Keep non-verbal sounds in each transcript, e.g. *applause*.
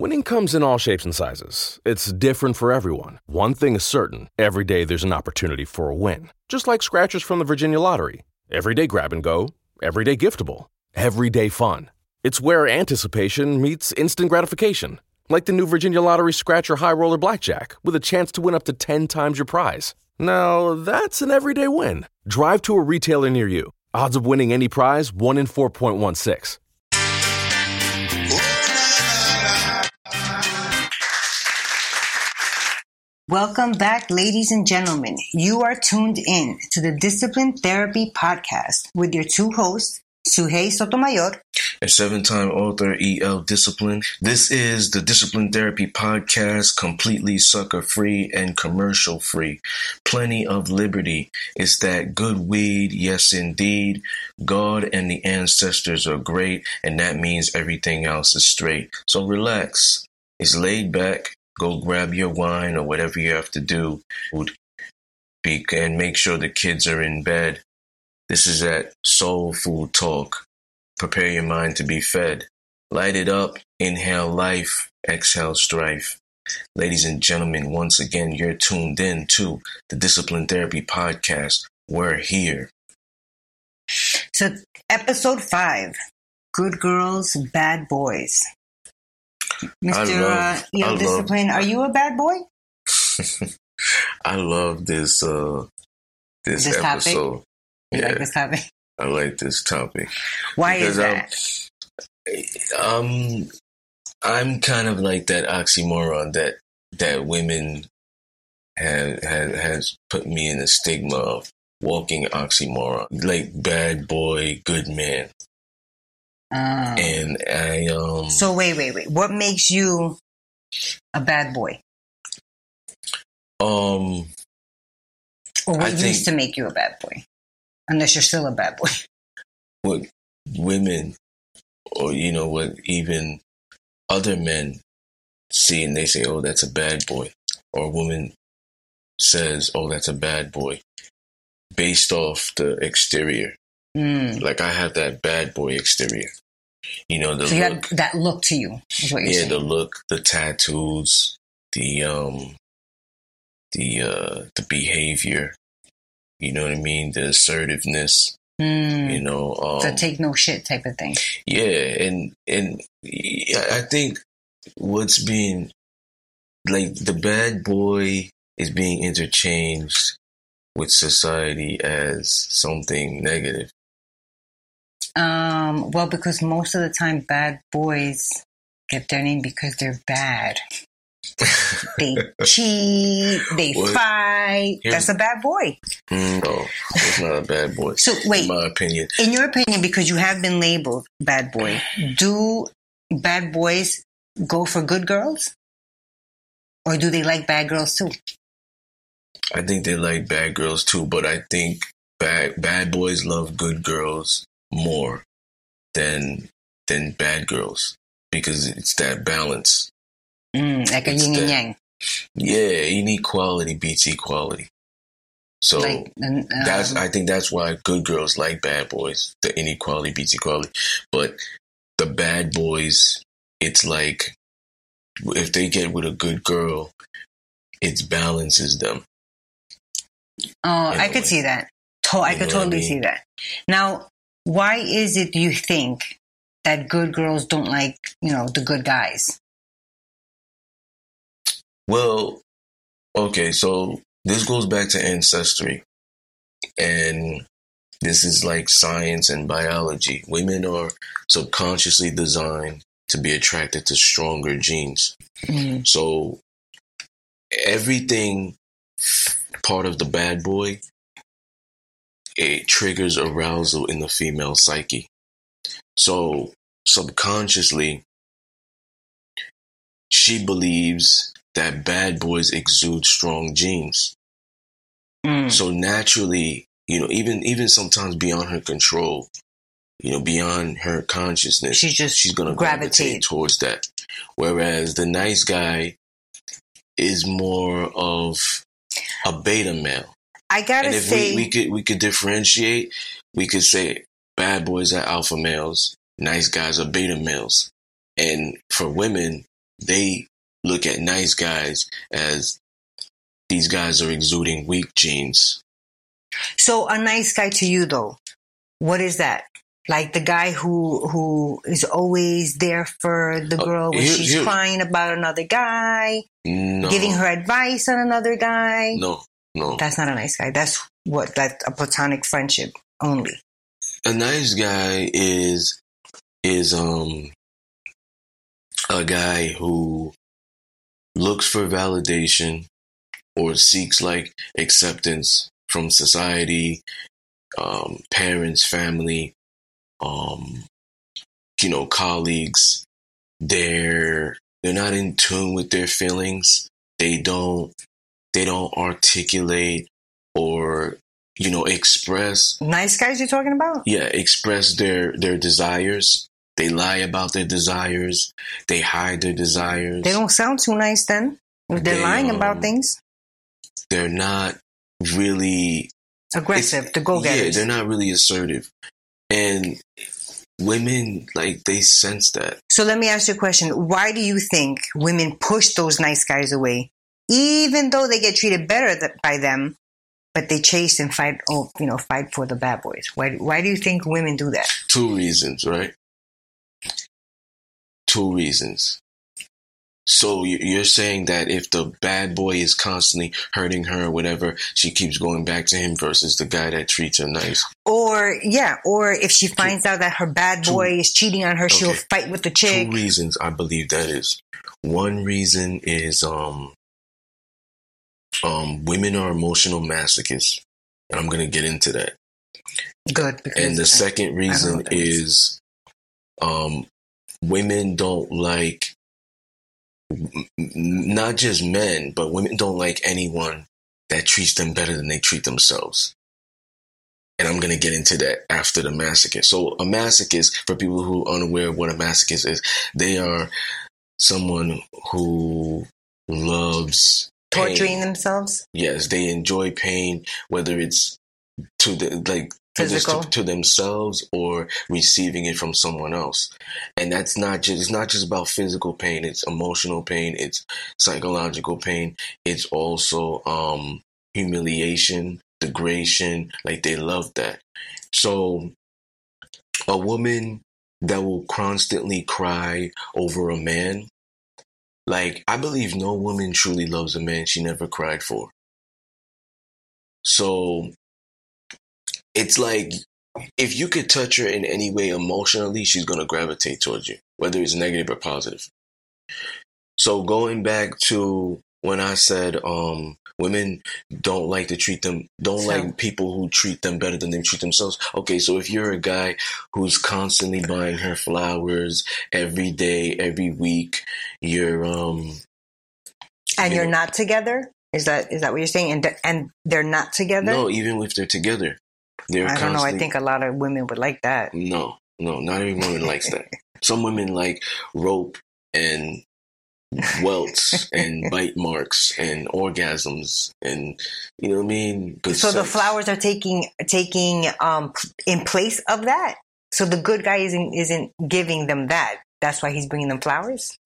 Winning comes in all shapes and sizes. It's different for everyone. One thing is certain every day there's an opportunity for a win. Just like scratchers from the Virginia Lottery. Everyday grab and go, everyday giftable, everyday fun. It's where anticipation meets instant gratification. Like the new Virginia Lottery Scratcher High Roller Blackjack with a chance to win up to 10 times your prize. Now, that's an everyday win. Drive to a retailer near you. Odds of winning any prize 1 in 4.16. Welcome back, ladies and gentlemen. You are tuned in to the Discipline Therapy Podcast with your two hosts, Sujey Sotomayor a seven time author, E.L. Discipline. This is the Discipline Therapy Podcast, completely sucker free and commercial free. Plenty of liberty. It's that good weed, yes, indeed. God and the ancestors are great, and that means everything else is straight. So relax. It's laid back go grab your wine or whatever you have to do and make sure the kids are in bed. This is at Soul Food Talk. Prepare your mind to be fed. Light it up, inhale life, exhale strife. Ladies and gentlemen, once again, you're tuned in to the Discipline Therapy Podcast. We're here. So, episode five Good Girls, Bad Boys. Mr. Love, uh, Discipline, love, are you a bad boy? *laughs* I love this uh this, this episode. Topic? You yeah. like this topic? I like this topic. Why because is that? I'm, um I'm kind of like that oxymoron that that women have, have has put me in the stigma of walking oxymoron, like bad boy, good man. Um, and I um. So wait, wait, wait. What makes you a bad boy? Um. Or what I used think, to make you a bad boy? Unless you're still a bad boy. *laughs* What women, or you know, what even other men see and they say, "Oh, that's a bad boy," or a woman says, "Oh, that's a bad boy," based off the exterior. Mm. Like I have that bad boy exterior. You know, the so you look, that look to you. yeah, saying. the look, the tattoos, the um, the uh, the behavior. You know what I mean? The assertiveness. Mm. You know, um, the take no shit type of thing. Yeah, and and I think what's being like the bad boy is being interchanged with society as something negative. Um, well, because most of the time, bad boys get their name because they're bad. they *laughs* cheat, they what? fight. Here's, That's a bad boy. Mm, no, it's not a bad boy. So wait, in my opinion, in your opinion, because you have been labeled bad boy, do bad boys go for good girls, or do they like bad girls too? I think they like bad girls too, but I think bad bad boys love good girls more than than bad girls because it's that balance. Mm, like a yin and yang. Yeah, inequality beats equality. So like, um, that's I think that's why good girls like bad boys. The inequality beats equality. But the bad boys, it's like if they get with a good girl, it balances them. Oh, I could way. see that. To- I could totally I mean? see that. Now, why is it you think that good girls don't like, you know, the good guys? Well, okay, so this goes back to ancestry. And this is like science and biology. Women are subconsciously designed to be attracted to stronger genes. Mm. So everything part of the bad boy it triggers arousal in the female psyche. So subconsciously, she believes that bad boys exude strong genes. Mm. So naturally, you know, even even sometimes beyond her control, you know, beyond her consciousness, she's just she's gonna gravitate. gravitate towards that. Whereas the nice guy is more of a beta male. I gotta and if say, we, we could we could differentiate. We could say bad boys are alpha males, nice guys are beta males, and for women, they look at nice guys as these guys are exuding weak genes. So a nice guy to you though, what is that? Like the guy who who is always there for the Oh, girl when here- she's here- crying about another guy, No, giving her advice on another guy. no, no. That's not a nice guy. That's what that's a platonic friendship only. a nice guy is is um a guy who looks for validation or seeks like acceptance from society, um, parents, family, um, you know, colleagues. They're they're not in tune with their feelings. They don't they don't articulate or you know express Nice guys you're talking about? yeah express their their desires they lie about their desires they hide their desires They don't sound too nice then. If they're They, lying um, about things. they're not really Aggressive, to go yeah getters. they're not really assertive and women like they sense that So let me ask you a question. Why do you think women push those nice guys away, even though they get treated better th- by them, but they chase and fight, oh, you know, fight for the bad boys? Why, why do you think women do that? two reasons right two reasons so you- you're saying that if the bad boy is constantly hurting her or whatever she keeps going back to him versus the guy that treats her nice Or, yeah, or if she finds out that her bad Two- boy is cheating on her, she'll fight with the chick. two reasons I believe that is. One reason is um um women are emotional masochists. And I'm gonna get into that. Good. And the second reason is. um women don't like not just men, but women don't like anyone that treats them better than they treat themselves. And I'm going to get into that after the masochist. So, a masochist, for people who are unaware of what a masochist is, they are someone who loves pain. torturing themselves. Yes, they enjoy pain, whether it's to the like Physical. to, to themselves or receiving it from someone else. And that's not just it's not just about physical pain, it's emotional pain, it's psychological pain, it's also um humiliation, degradation, like they love that. So a woman that will constantly cry over a man like, I believe no woman truly loves a man she never cried for. So, it's like if you could touch her in any way emotionally, she's going to gravitate towards you, whether it's negative or positive. So, going back to when I said um, women don't like to treat them, don't So- like people who treat them better than they treat themselves. Okay, so if you're a guy who's constantly buying her flowers every day, every week, you're um And you you're not together? Is that is that what you're saying? And and they're not together? no, even if they're together, they're I don't know. I think a lot of women would like that. no, no, not every woman likes that. Some women like rope and welts and bite marks and orgasms and you know what I mean. Good So the flowers are taking taking um in place of that. So the good guy isn't isn't giving them that. That's why he's bringing them flowers.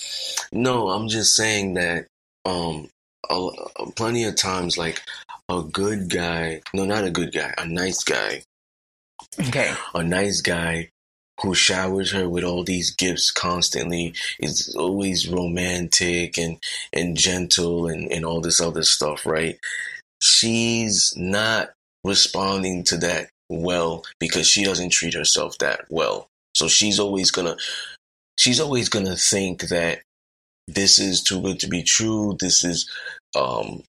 No, I'm just saying that um a, a- plenty of times like a good guy, no, not a good guy, a nice guy, Okay. a nice guy who showers her with all these gifts constantly is always romantic and and gentle and and all this other stuff, right? She's not responding to that well because she doesn't treat herself that well. So she's always gonna she's always gonna think that this is too good to be true. This is um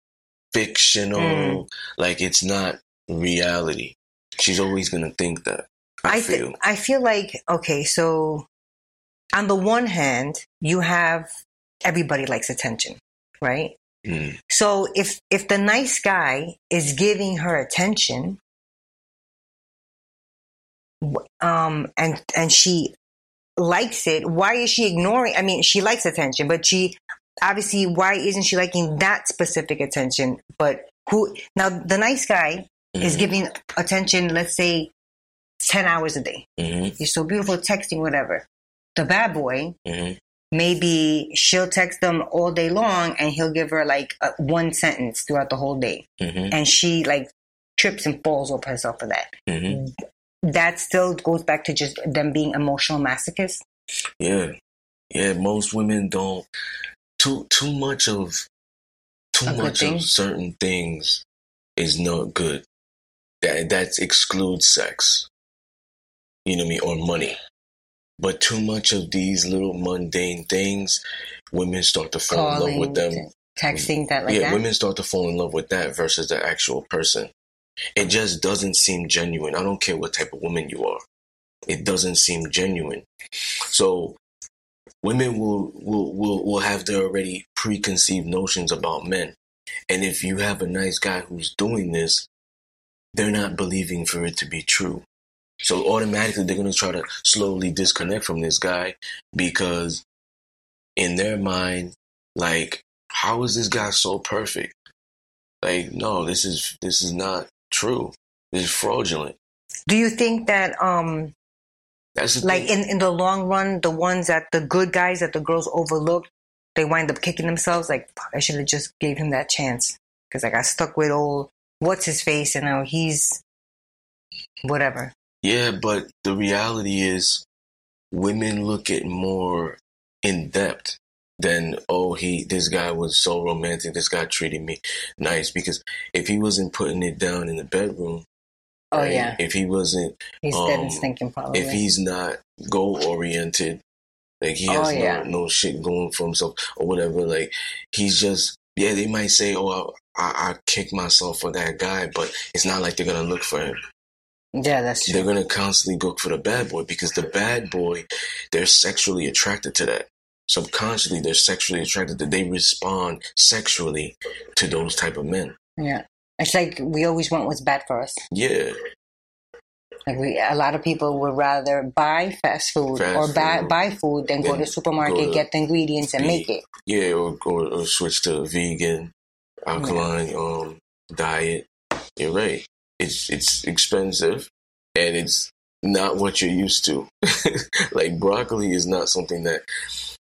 fictional. Mm. Like it's not reality. She's always gonna think that. I, I feel. th- I feel like okay, so on the one hand, you have everybody likes attention, right? Mm. So if if the nice guy is giving her attention, um, and and she likes it, why is she ignoring? I mean, she likes attention, but she obviously why isn't she liking that specific attention? But who now? The nice guy is Mhm. giving attention. Let's say ten hours a day. Mhm. You're so beautiful, texting, whatever. The bad boy Mhm. maybe she'll text them all day long and he'll give her like a, one sentence throughout the whole day hmm and she like trips and falls over herself for that hmm that still goes back to just them being emotional masochists Yeah, yeah. Most women don't too too much of too A much of certain things is not good. That that excludes sex. You know mean, or money. But too much of these little mundane things, women start to fall in love with them. texting that like yeah, that women start to fall in love with that versus the actual person. It just doesn't seem genuine. I don't care what type of woman you are. It doesn't seem genuine. So women will will will, will have their already preconceived notions about men. And if you have a nice guy who's doing this, they're not believing for it to be true. So automatically they're gonna try to slowly disconnect from this guy because in their mind, like, how is this guy so perfect? Like, no, this is this is not true. This is fraudulent. do you think that um That's like thing. in, in the long run the ones that the good guys that the girls overlook they wind up kicking themselves like i should have just gave him that chance because i got stuck with old what's his face and now he's whatever Yeah, but the reality is women look at more in depth than oh he this guy was so romantic, this guy treated me nice. Because if he wasn't putting it down in the bedroom, oh right, yeah. if he wasn't he's dead um, and stinking probably. if he's not goal oriented, like he has Oh, yeah. no no shit going for himself or whatever, like he's just yeah, they might say, Oh, I, I, I kicked myself for that guy, but it's not like they're gonna look for him yeah that's true. They're going to constantly look for the bad boy because the bad boy they're sexually attracted to that. Subconsciously they're sexually attracted to they respond sexually to those type of men. Yeah. It's like we always want what's bad for us. Yeah. Like we a lot of people would rather buy fast food Fast or buy, food. buy food than go to the supermarket to get the ingredients and make it. yeah or, or, or switch to vegan alkaline um diet. You're right it's it's expensive and it's not what you're used to *laughs* like broccoli is not something that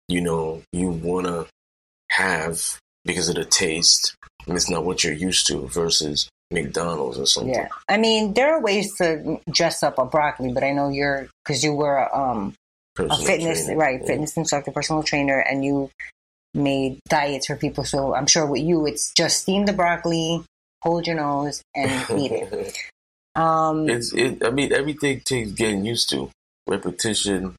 you know you want to have because of the taste and it's not what you're used to versus mcdonald's or something Yeah, I mean there are ways to dress up a broccoli, but I know you're because you were um, a fitness trainer. right Yeah. fitness instructor, personal trainer, and you made diets for people. So I'm sure with you, it's just steam the broccoli, hold your nose, and eat it. *laughs* Um, it's it i mean everything takes getting used to repetition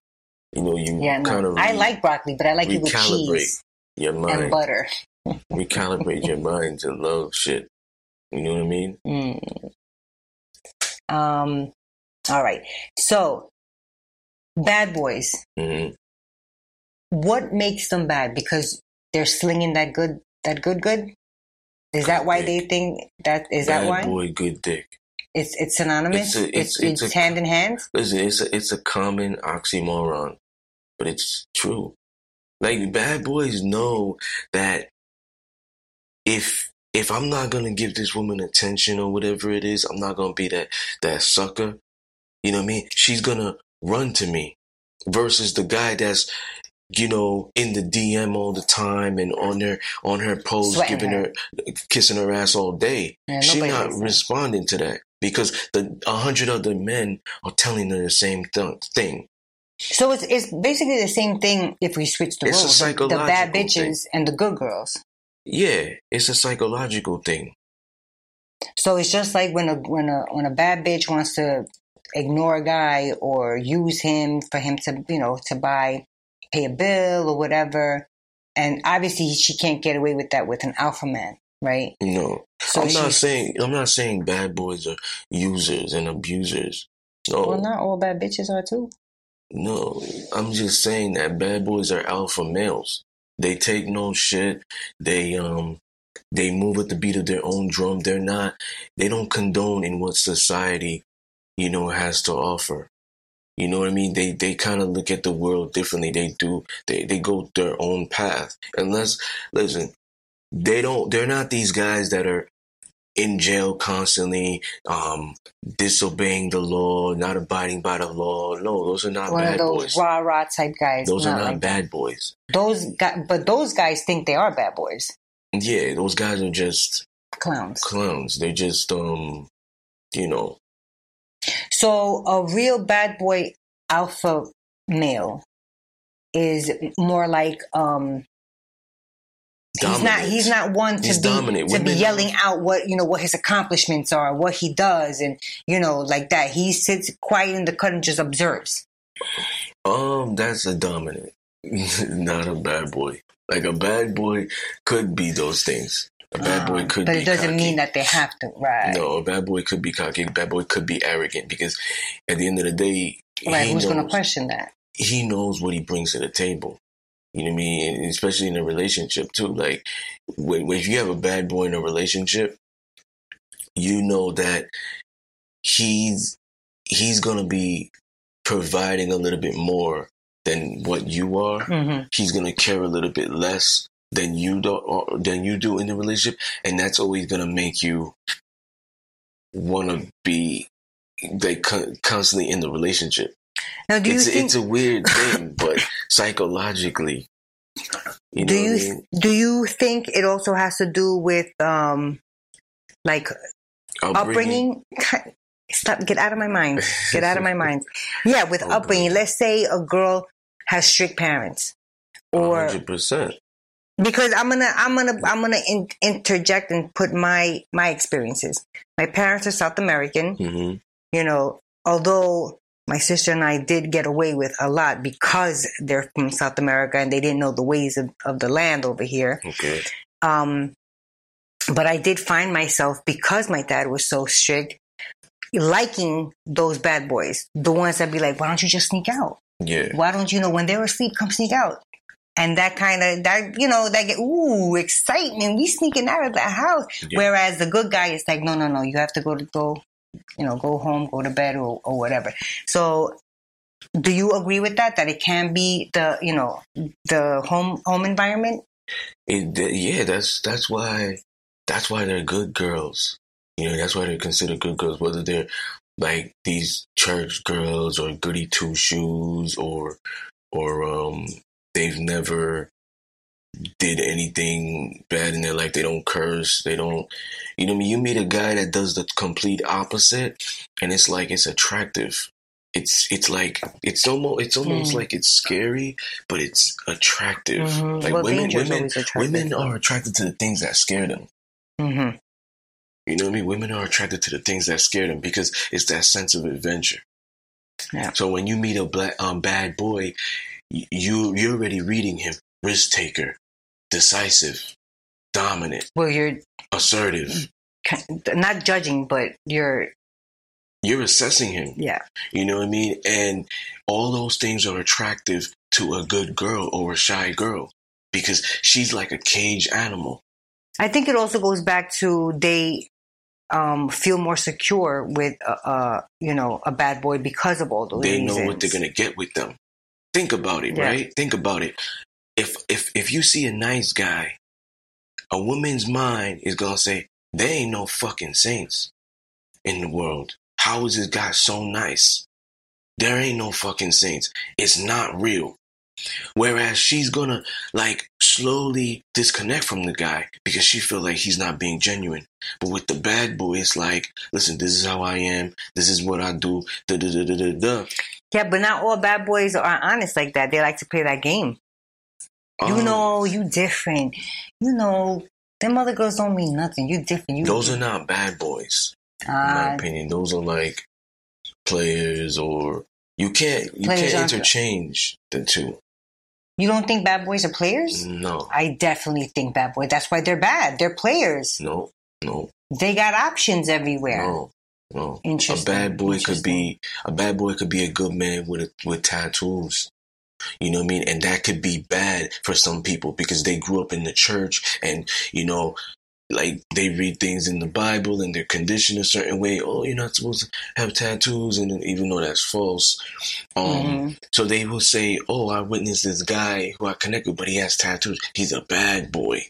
you know you yeah, no, kind of I like broccoli, but I like it with cheese your and mind butter. *laughs* recalibrate your mind to love shit you know what i mean *laughs* Mm. Um, all right. So, bad boys. hmm What makes them bad? Because they're slinging that good, that good, good. Is that why they think that? Is that bad why boy good dick it's it's synonymous? It's a- it's it's- it's, it's a- hand in hand. Listen, it's a, it's a common oxymoron, but it's true. Like bad boys know that if if I'm not gonna give this woman attention or whatever it is, I'm not gonna be that that sucker. You know what I mean? She's gonna run to me versus the guy that's you know in the DM all the time and on her on her post Sweating giving her. her kissing her ass all day. Yeah, She's not responding to that because the a hundred other men are telling her the same th- thing. So it's it's basically the same thing if we switch the It's a roles. The- the bad bitches and the good girls. Yeah, it's a psychological thing. So it's just like when a when a when a bad bitch wants to ignore a guy or use him for him to you know to buy pay a bill or whatever, and obviously she can't get away with that with an alpha man, right? No, So I'm not saying I'm not saying bad boys are users and abusers. No, Well, not all bad bitches are too. no, I'm just saying that bad boys are alpha males. They take no shit. They um they move at the beat of their own drum. They're not they don't condone in what society, you know, has to offer. You know what I mean? They they kind of look at the world differently. They do they they go their own path. Unless listen, they don't they're not these guys that are in jail constantly, um, disobeying the law, not abiding by the law. No, those are not One of bad those boys. rah rah type guys. Those are not like that. bad boys. Those guys, but those guys think they are bad boys, Yeah, those guys are just clowns. clowns. They're just um, you know, So a real bad boy alpha male is more like um he's not he's not one to He's be dominant. to be yelling out what you know what his accomplishments are, what he does and you know like that. He sits quiet in the cut and just observes. Um, that's a dominant, *laughs* not a bad boy. Like a bad boy could be those things. A bad boy Um, could but be it doesn't cocky. mean that they have to, right? No, a bad boy could be cocky. A bad boy could be arrogant because at the end of the day, right, he who's gonna question that? he knows what he brings to the table. You know what I mean? And especially in a relationship too. Like when, when if you have a bad boy in a relationship, you know that he's he's gonna be providing a little bit more than what you are. hmm He's gonna care a little bit less than you do or than you do in the relationship, and that's always gonna make you want to be like con- constantly in the relationship. Now, do you It's think it's a weird *laughs* thing, but psychologically, you know do what I you mean? do you think it also has to do with um like upbringing. *laughs* Stop! Get out of my mind. Get out of my mind. Yeah, with *laughs* Oh, upbringing. Let's say a girl has strict parents, or hundred percent. Because I'm gonna, I'm gonna, I'm gonna in, interject and put my my experiences. My parents are South American. hmm You know, although my sister and I did get away with a lot because they're from South America and they didn't know the ways of, of the land over here. Okay. Um, but I did find myself because my dad was so strict, liking those bad boys, the ones that be like, "Why don't you just sneak out? Yeah. Why don't you know when they're asleep, come sneak out?" And that kind of that you know that get ooh excitement. We sneaking out of the house. Yeah. Whereas the good guy is like, no, no, no. You have to go to go, you know, go home, go to bed, or or whatever. So. Do you agree with that? That it can be the you know the home home environment. It, yeah, that's that's why that's why they're good girls. You know, that's why they're considered good girls, whether they're like these church girls or goody two shoes or or um they've never did anything bad in their life. They don't curse. They don't you know I mean? You meet a guy that does the complete opposite and it's like it's attractive. It's it's like it's almost it's almost Mm. like it's scary, but it's attractive. Mhm. Like Well, women women women are attracted to the things that scare them. Mm-hmm. You know what I mean? Women are attracted to the things that scare them because it's that sense of adventure. Yeah. So when you meet a black um bad boy, you you're already reading him: risk taker, decisive, dominant, Well, you're assertive. not judging, but you're You're assessing him. yeah. You know what I mean? And all those things are attractive to a good girl or a shy girl because she's like a cage animal. I think it also goes back to they um, feel more secure with uh, uh, you know a bad boy because of all those they reasons. know what they're gonna get with them. Think about it, Yeah. right? Think about it. If if if you see a nice guy, a woman's mind is gonna say, "There ain't no fucking saints in the world. How is this guy so nice? There ain't no fucking saints. It's not real." Whereas she's gonna like slowly disconnect from the guy because she feel like he's not being genuine. But with the bad boy, it's like, listen, this is how I am. This is what I do. Da da da da da da. Yeah, but not all bad boys are honest like that. They like to play that game. You Um, know, you different. You know, them other girls don't mean nothing. You different. You those are not bad boys, in my uh, opinion. Those are like players, or you can't you can't interchange the two. you don't think bad boys are players? No, I definitely think bad boys. That's why they're bad. They're players. no, no, They got options everywhere. no, no. A bad boy could be a bad boy could be a good man with a, with tattoos. You know what I mean? And that could be bad for some people because they grew up in the church and, you know, like they read things in the Bible and they're conditioned a certain way. Oh, you're not supposed to have tattoos, and even though that's false, um, Mhm. so they will say, "Oh, I witnessed this guy who I connect with, but he has tattoos. He's a bad boy."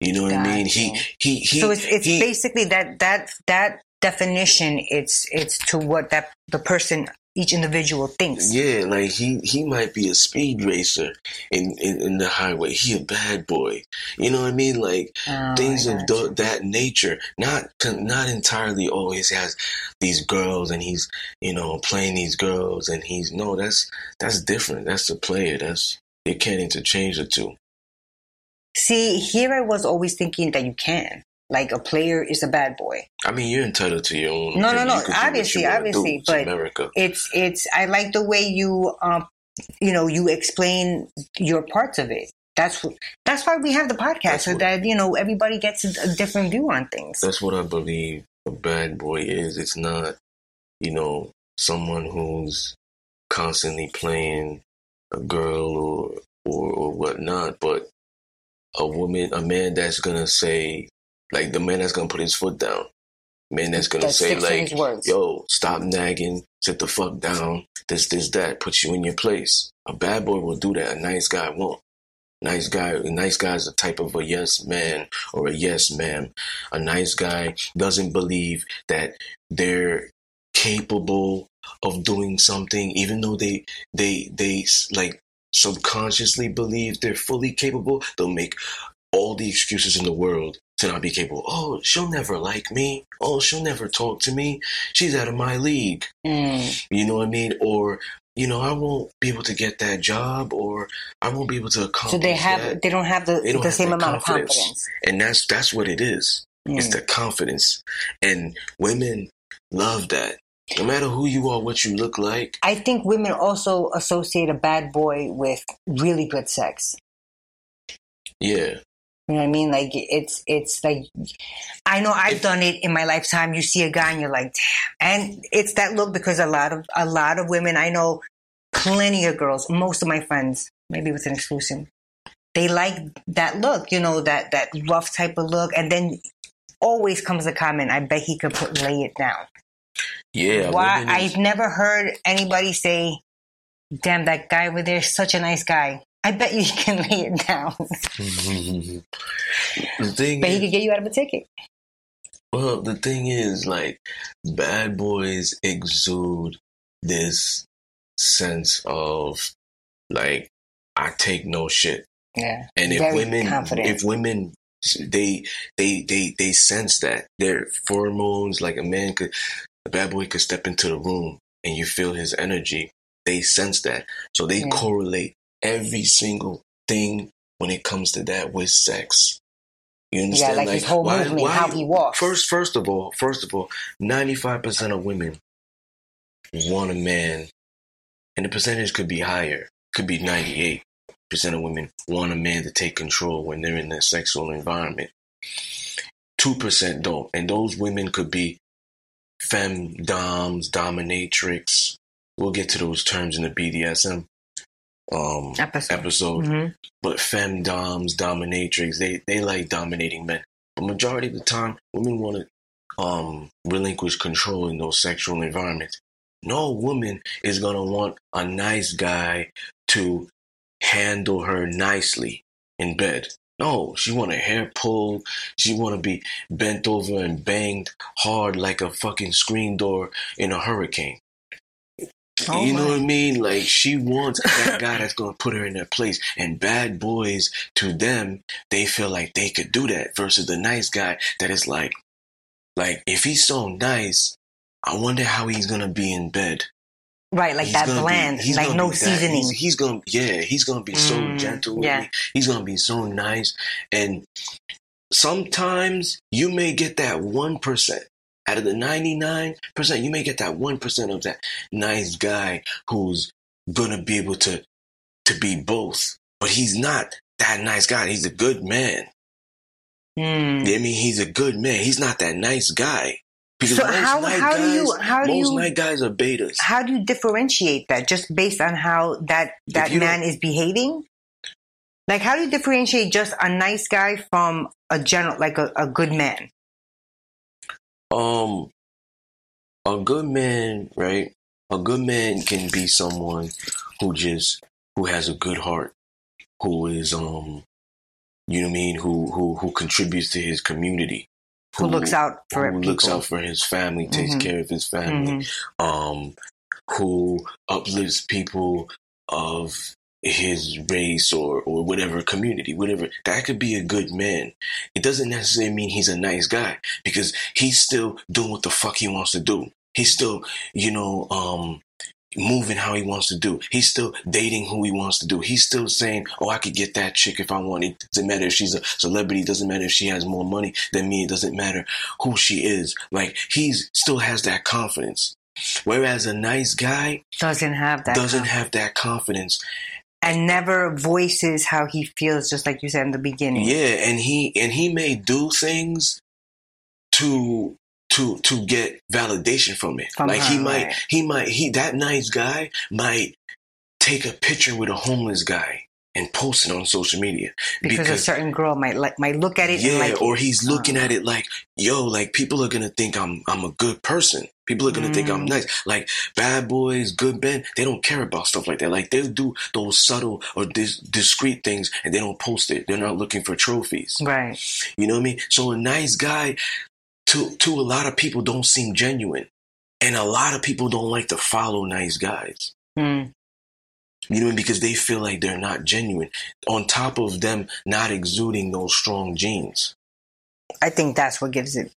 You know what I mean? He he he. so it's it's he- basically that that that definition. It's it's to what that the person each individual thinks. Yeah, like he he might be a speed racer in, in in the highway. He a bad boy. You know what I mean? Like Oh, things of th- that nature. Not not entirely. Oh, he has these girls and he's you know playing these girls and he's no. That's that's different. That's the player. That's you can't interchange the two. See, here I was always thinking that you can. Like a player is a bad boy. I mean, you're entitled to your own. No, no, opinion. no. You can do what Obviously, obviously. It's but- America. It's it's. I like the way you um, you know, you explain your parts of it. That's that's why we have the podcast That's so what- that you know everybody gets a, a different view on things. That's what I believe a bad boy is. It's not, you know, someone who's constantly playing a girl or or, or whatnot, but a woman, a man that's gonna say, like the man that's gonna put his foot down, man that's gonna say like, words. yo, stop nagging, sit the fuck down, this, this, that, put you in your place. A bad boy will do that. A nice guy won't. Nice guy, a nice guy is a type of a yes man or a yes ma'am. A nice guy doesn't believe that they're capable of doing something, even though they they they like subconsciously believe they're fully capable. They'll make all the excuses in the world to not be capable. Oh, she'll never like me. Oh, she'll never talk to me. She's out of my league. Mm. You know what I mean? Or you know, I won't be able to get that job, or I won't be able to accomplish So they have that. they don't have the, don't the have same amount of confidence. confidence. and that's that's what it is. It's Mm. the confidence, and women love that. No matter who you are, what you look like, I think women also associate a bad boy with really good sex. yeah, You know what I mean? Like it's it's like I know I've done it in my lifetime. You see a guy and you're like, damn. And it's that look because a lot of a lot of women I know, plenty of girls, most of my friends, maybe with an exclusive, they like that look. You know that that rough type of look, and then always comes a comment. I bet he could put lay it down. yeah. Why? is- I've never heard anybody say, "Damn, that guy over there is such a nice guy." I bet you he *laughs* can lay it down. *laughs* the thing but he is, could get you out of a ticket. well, the thing is, like, bad boys exude this sense of like I take no shit. Yeah. And if women, confident. if women, they they they they sense that their pheromones, like a man could, a bad boy could step into the room and you feel his energy. They sense that, so they Yeah. correlate every single thing when it comes to that with sex. You understand? like his whole movement, how he walks. First, first of all, first of all, ninety-five percent of women want a man, and the percentage could be higher. Could be ninety-eight percent of women want a man to take control when they're in their sexual environment. Two percent don't, and those women could be femdoms, dominatrix. We'll get to those terms in the BDSM um, Episode. episode Mhm. but femdoms, dominatrix, they they like dominating men. But majority of the time, women want to um, relinquish control in those sexual environments. No woman is gonna want a nice guy to handle her nicely in bed. No, she want her hair pulled. She want to be bent over and banged hard like a fucking screen door in a hurricane. Oh you know what I mean? Like she wants that guy that's *laughs* gonna put her in that place. And bad boys, to them, they feel like they could do that versus the nice guy that is like, like if he's so nice, I wonder how he's gonna be in bed. Right, like He's that be- bland, he's like no be seasoning. he's, he's gonna, yeah, he's gonna be so Mm, gentle yeah. me. He's gonna be so nice. And sometimes you may get that one percent out of the ninety nine percent. You may get that one percent of that nice guy who's gonna be able to to be both, but he's not that nice guy. He's a good man. Mm. I mean, he's a good man. He's not that nice guy. Because So most how how do you guys- how do most you nice guys are betas. how do you differentiate that just based on how that that man is behaving? Like how do you differentiate just a nice guy from a general like a, a good man? Um, a good man, right? A good man can be someone who just who has a good heart, who is um you know what I mean, who who who contributes to his community, Who looks out for who looks out for his family, takes Mhm. care of his family, Mhm. um, who uplifts people of his race or or whatever community, whatever. That could be a good man. It doesn't necessarily mean he's a nice guy because he's still doing what the fuck he wants to do. He's still, you know, um, moving how he wants to do. He's still dating who he wants to do. He's still saying, "Oh, I could get that chick if I want." It doesn't matter if she's a celebrity. It doesn't matter if she has more money than me. It doesn't matter who she is. Like he's still has that confidence. Whereas a nice guy Doesn't have that. doesn't confidence. have that confidence. And never voices how he feels, just like you said in the beginning. Yeah, and he and he may do things to to to get validation from it. From like he might right. he might he that nice guy might take a picture with a homeless guy and post it on social media because, a certain girl might like might look at it yeah, like or he's looking at it like, yo, like people are gonna think I'm I'm a good person. People are gonna think I'm Mm. nice. Like bad boys, good men, they don't care about stuff like that. Like they'll do those subtle or dis- discreet things and they don't post it. They're not looking for trophies. right. You know what I mean? So a nice guy to to a lot of people don't seem genuine. And a lot of people don't like to follow nice guys. Mm. You know, I mean? because they feel like they're not genuine. On top of them not exuding those strong genes. I think that's what gives it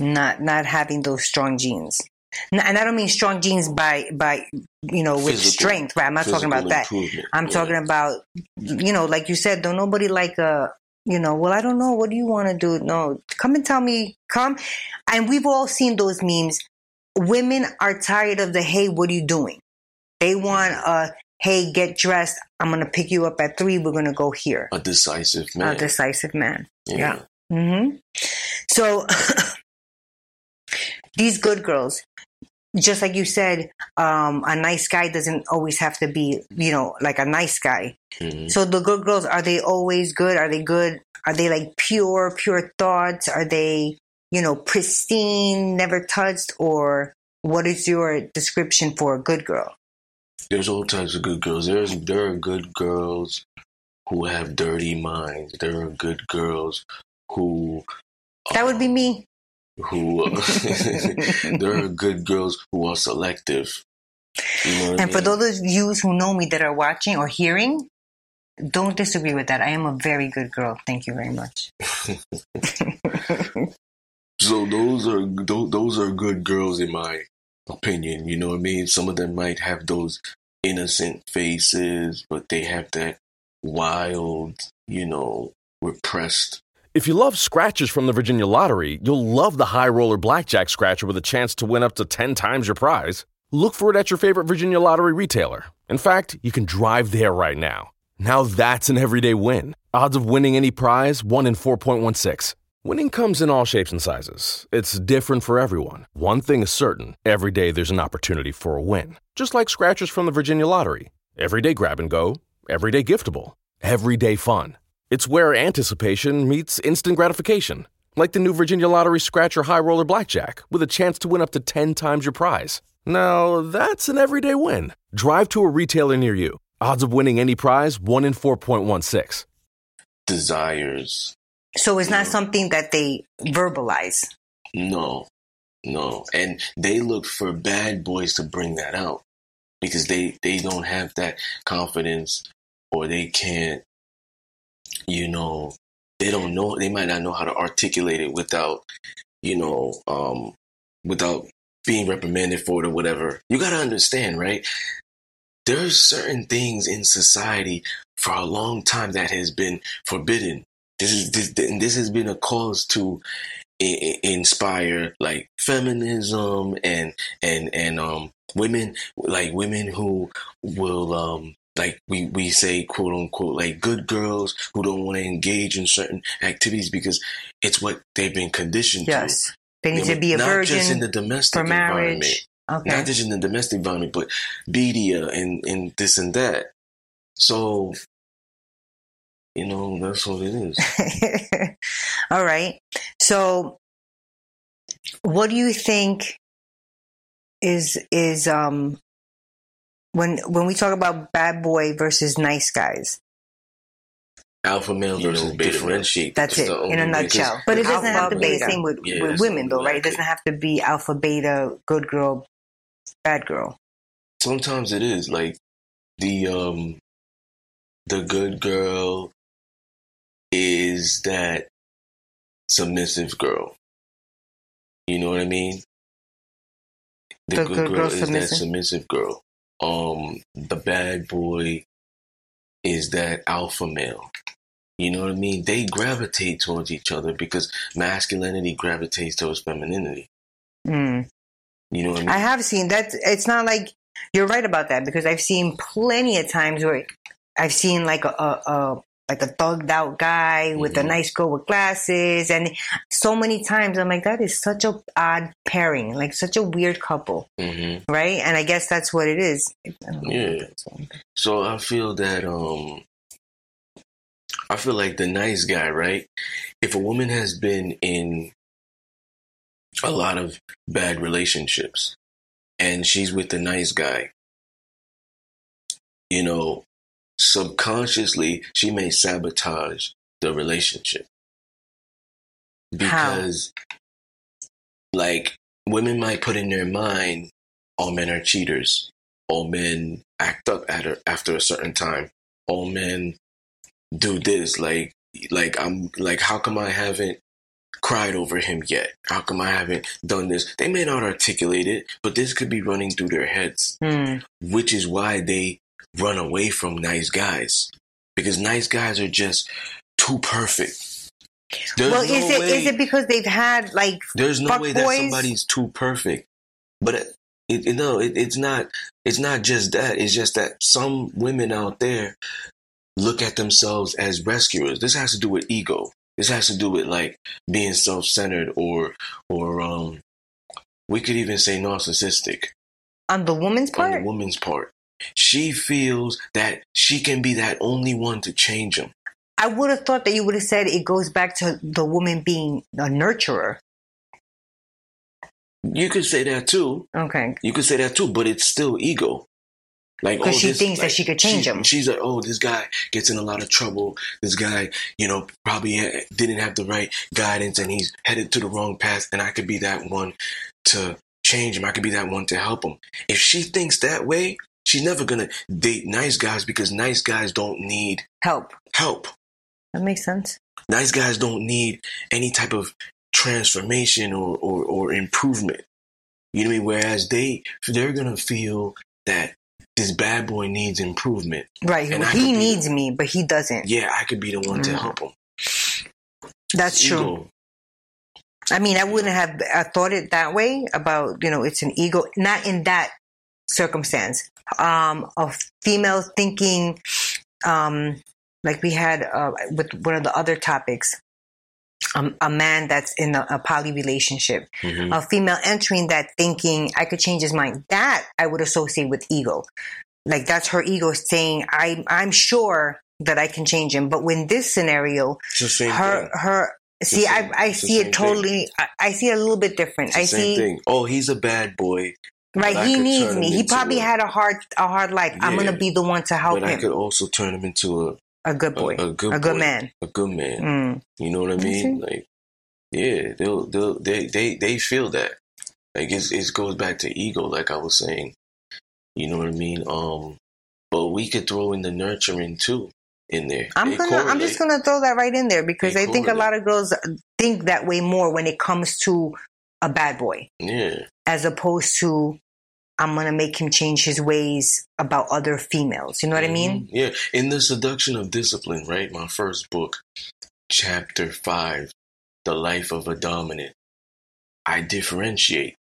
not not having those strong genes. And I don't mean strong genes by by you know with Physical- strength, right? I'm not talking about that. I'm Yeah. talking about you know, like you said, don't nobody like a you know, well, I don't know. What do you want to do? No, come and tell me. Come, and we've all seen those memes. Women are tired of the hey, what are you doing? They want mm-hmm. a hey, get dressed. I'm gonna pick you up at three. We're gonna go here. a decisive man. A decisive man. yeah. hmm So *laughs* these good girls, just like you said, um, a nice guy doesn't always have to be, you know, like a nice guy. Mhm. So the good girls, are they always good? Are they good? Are they like pure, pure thoughts? Are they, you know, pristine, never touched? Or what is your description for a good girl? There's all types of good girls. There's there are good girls who have dirty minds. There are good girls who That would be um, me. Who *laughs* there are good girls who are selective. You know what I And for those of you who know me that are watching or hearing, don't disagree with that. I am a very good girl. Thank you very much. *laughs* *laughs* So those are those, those are good girls in my opinion. You know what I mean? Some of them might have those innocent faces, but they have that wild, you know, repressed. If you love scratchers from the Virginia Lottery, you'll love the High Roller Blackjack Scratcher with a chance to win up to 10 times your prize. Look for it at your favorite Virginia Lottery retailer. In fact, you can drive there right now. Now that's an everyday win. Odds of winning any prize 1 in 4.16. Winning comes in all shapes and sizes. It's different for everyone. One thing is certain every day there's an opportunity for a win. Just like scratchers from the Virginia Lottery. Everyday grab and go, everyday giftable, everyday fun. It's where anticipation meets instant gratification. Like the new Virginia Lottery Scratcher High Roller Blackjack with a chance to win up to 10 times your prize. Now, that's an everyday win. Drive to a retailer near you. Odds of winning any prize 1 in 4.16. desires. So it's not something that they verbalize. No, no, and they look for bad boys to bring that out because they they don't have that confidence or they can't, you know, they don't know. They might not know how to articulate it without, you know, um, without being reprimanded for it or whatever. You got to understand, right? There's certain things in society for a long time that has been forbidden. This is this, and this has been a cause to i- inspire like feminism and and and um women like women who will um like we we say quote unquote like good girls who don't want to engage in certain activities because it's what they've been conditioned to. Yes. They need to. to be a virgin. just in the domestic for environment marriage. Okay. not just in the domestic environment, but media and, and this and that. So, you know, that's what it is. *laughs* All right. So what do you think is is um when when we talk about bad boy versus nice guys? alpha male You know, versus beta differentiate. That's it in a only way, 'cause nutshell. But it doesn't have to be the same with, Yeah, with women, though, right? It doesn't have to be alpha, beta, good girl, bad girl. Sometimes it is like the um the good girl is that submissive girl. You know what I mean? The, The good, good girl, girl is that submissive. submissive girl. Um the bad boy is that alpha male. You know what I mean? They gravitate towards each other because masculinity gravitates towards femininity. Mm. You know what I mean? I have seen that. It's not like you're right about that because I've seen plenty of times where I've seen like a, a, a like a thugged out guy with a Mhm. nice girl with glasses, and so many times I'm like, that is such a odd pairing, like such a weird couple, hmm right? And I guess that's what it is. I don't know. Yeah. So I feel that um I feel like the nice guy, right? If a woman has been in a lot of bad relationships and she's with the nice guy, you know, subconsciously she may sabotage the relationship. How? Because like women might put in their mind all men are cheaters all men act up at a, after a certain time. All men do this. Like, like I'm like, how come I haven't cried over him yet? How come I haven't done this? They may not articulate it, but this could be running through their heads, Hmm. which is why they run away from nice guys because nice guys are just too perfect. There's Well, no is it is way- it because they've had like there's no fuck way that somebody's too perfect. But it, it, it- no, it, it's not. It's not just that. It's just that some women out there look at themselves as rescuers. This has to do with ego. This has to do with like being self-centered, or or um, we could even say narcissistic on the woman's on part? the woman's part. She feels that she can be that only one to change him. I would have thought that you would have said it goes back to the woman being a nurturer. You could say that too. Okay. You could say that too, but it's still ego. Like, 'Cause oh, she this- thinks that she could change she- him. She's like, oh, this guy gets in a lot of trouble. This guy, you know, probably didn't have the right guidance, and he's headed to the wrong path. And I could be that one to change him. I could be that one to help him. If she thinks that way, she's never gonna date nice guys because nice guys don't need Help. help. That makes sense. Nice guys don't need any type of transformation or, or, or improvement. You know what I mean? Whereas they they're gonna feel that this bad boy needs improvement. Right. And he needs me, but he doesn't. Yeah, I could be the one to Mm. help him. That's It's true. ego. I mean, I wouldn't have uh, thought it that way about, you know, it's an ego, not in that circumstance. Um, of female thinking, um, like we had uh, with one of the other topics, um, a man that's in a, a poly relationship, Mhm. a female entering that thinking I could change his mind. That I would associate with ego. Like that's her ego saying, I, I'm sure that I can change him. But when this scenario, same her thing. her see the I, I see it totally I, I see it a little bit different i same see thing. Oh, he's a bad boy, right But he needs me he probably a- had a hard a hard life i'm gonna be the one to help him. but I could also turn him into a a good boy a good a good boy, man a good man. mm. You know what I I mean? see. Like, yeah, they'll, they'll, they, they, they feel that. Like, it's, it goes back to ego, like I was saying. You know what I mean? Um, but we could throw in the nurturing too in there. i'm They gonna i'm just gonna throw that right in there because They i think a lot of girls think that way more when it comes to a bad boy Yeah, as opposed to i'm gonna make him change his ways about other females you know what i mean Mhm. Yeah, in the Seduction of Discipline, right? My first book, chapter five, The Life of a Dominant. I differentiate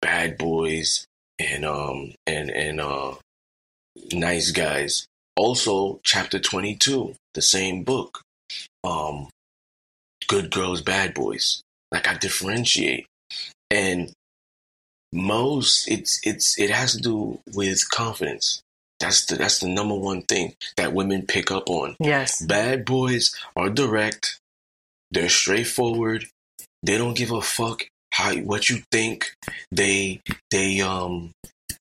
bad boys and um and and uh nice guys. Also, chapter twenty two, the same book, um, good girls, bad boys. Like I differentiate, and most it's it's it has to do with confidence. That's the that's the number one thing that women pick up on. yes Bad boys are direct. They're straightforward. They don't give a fuck how what you think. They they um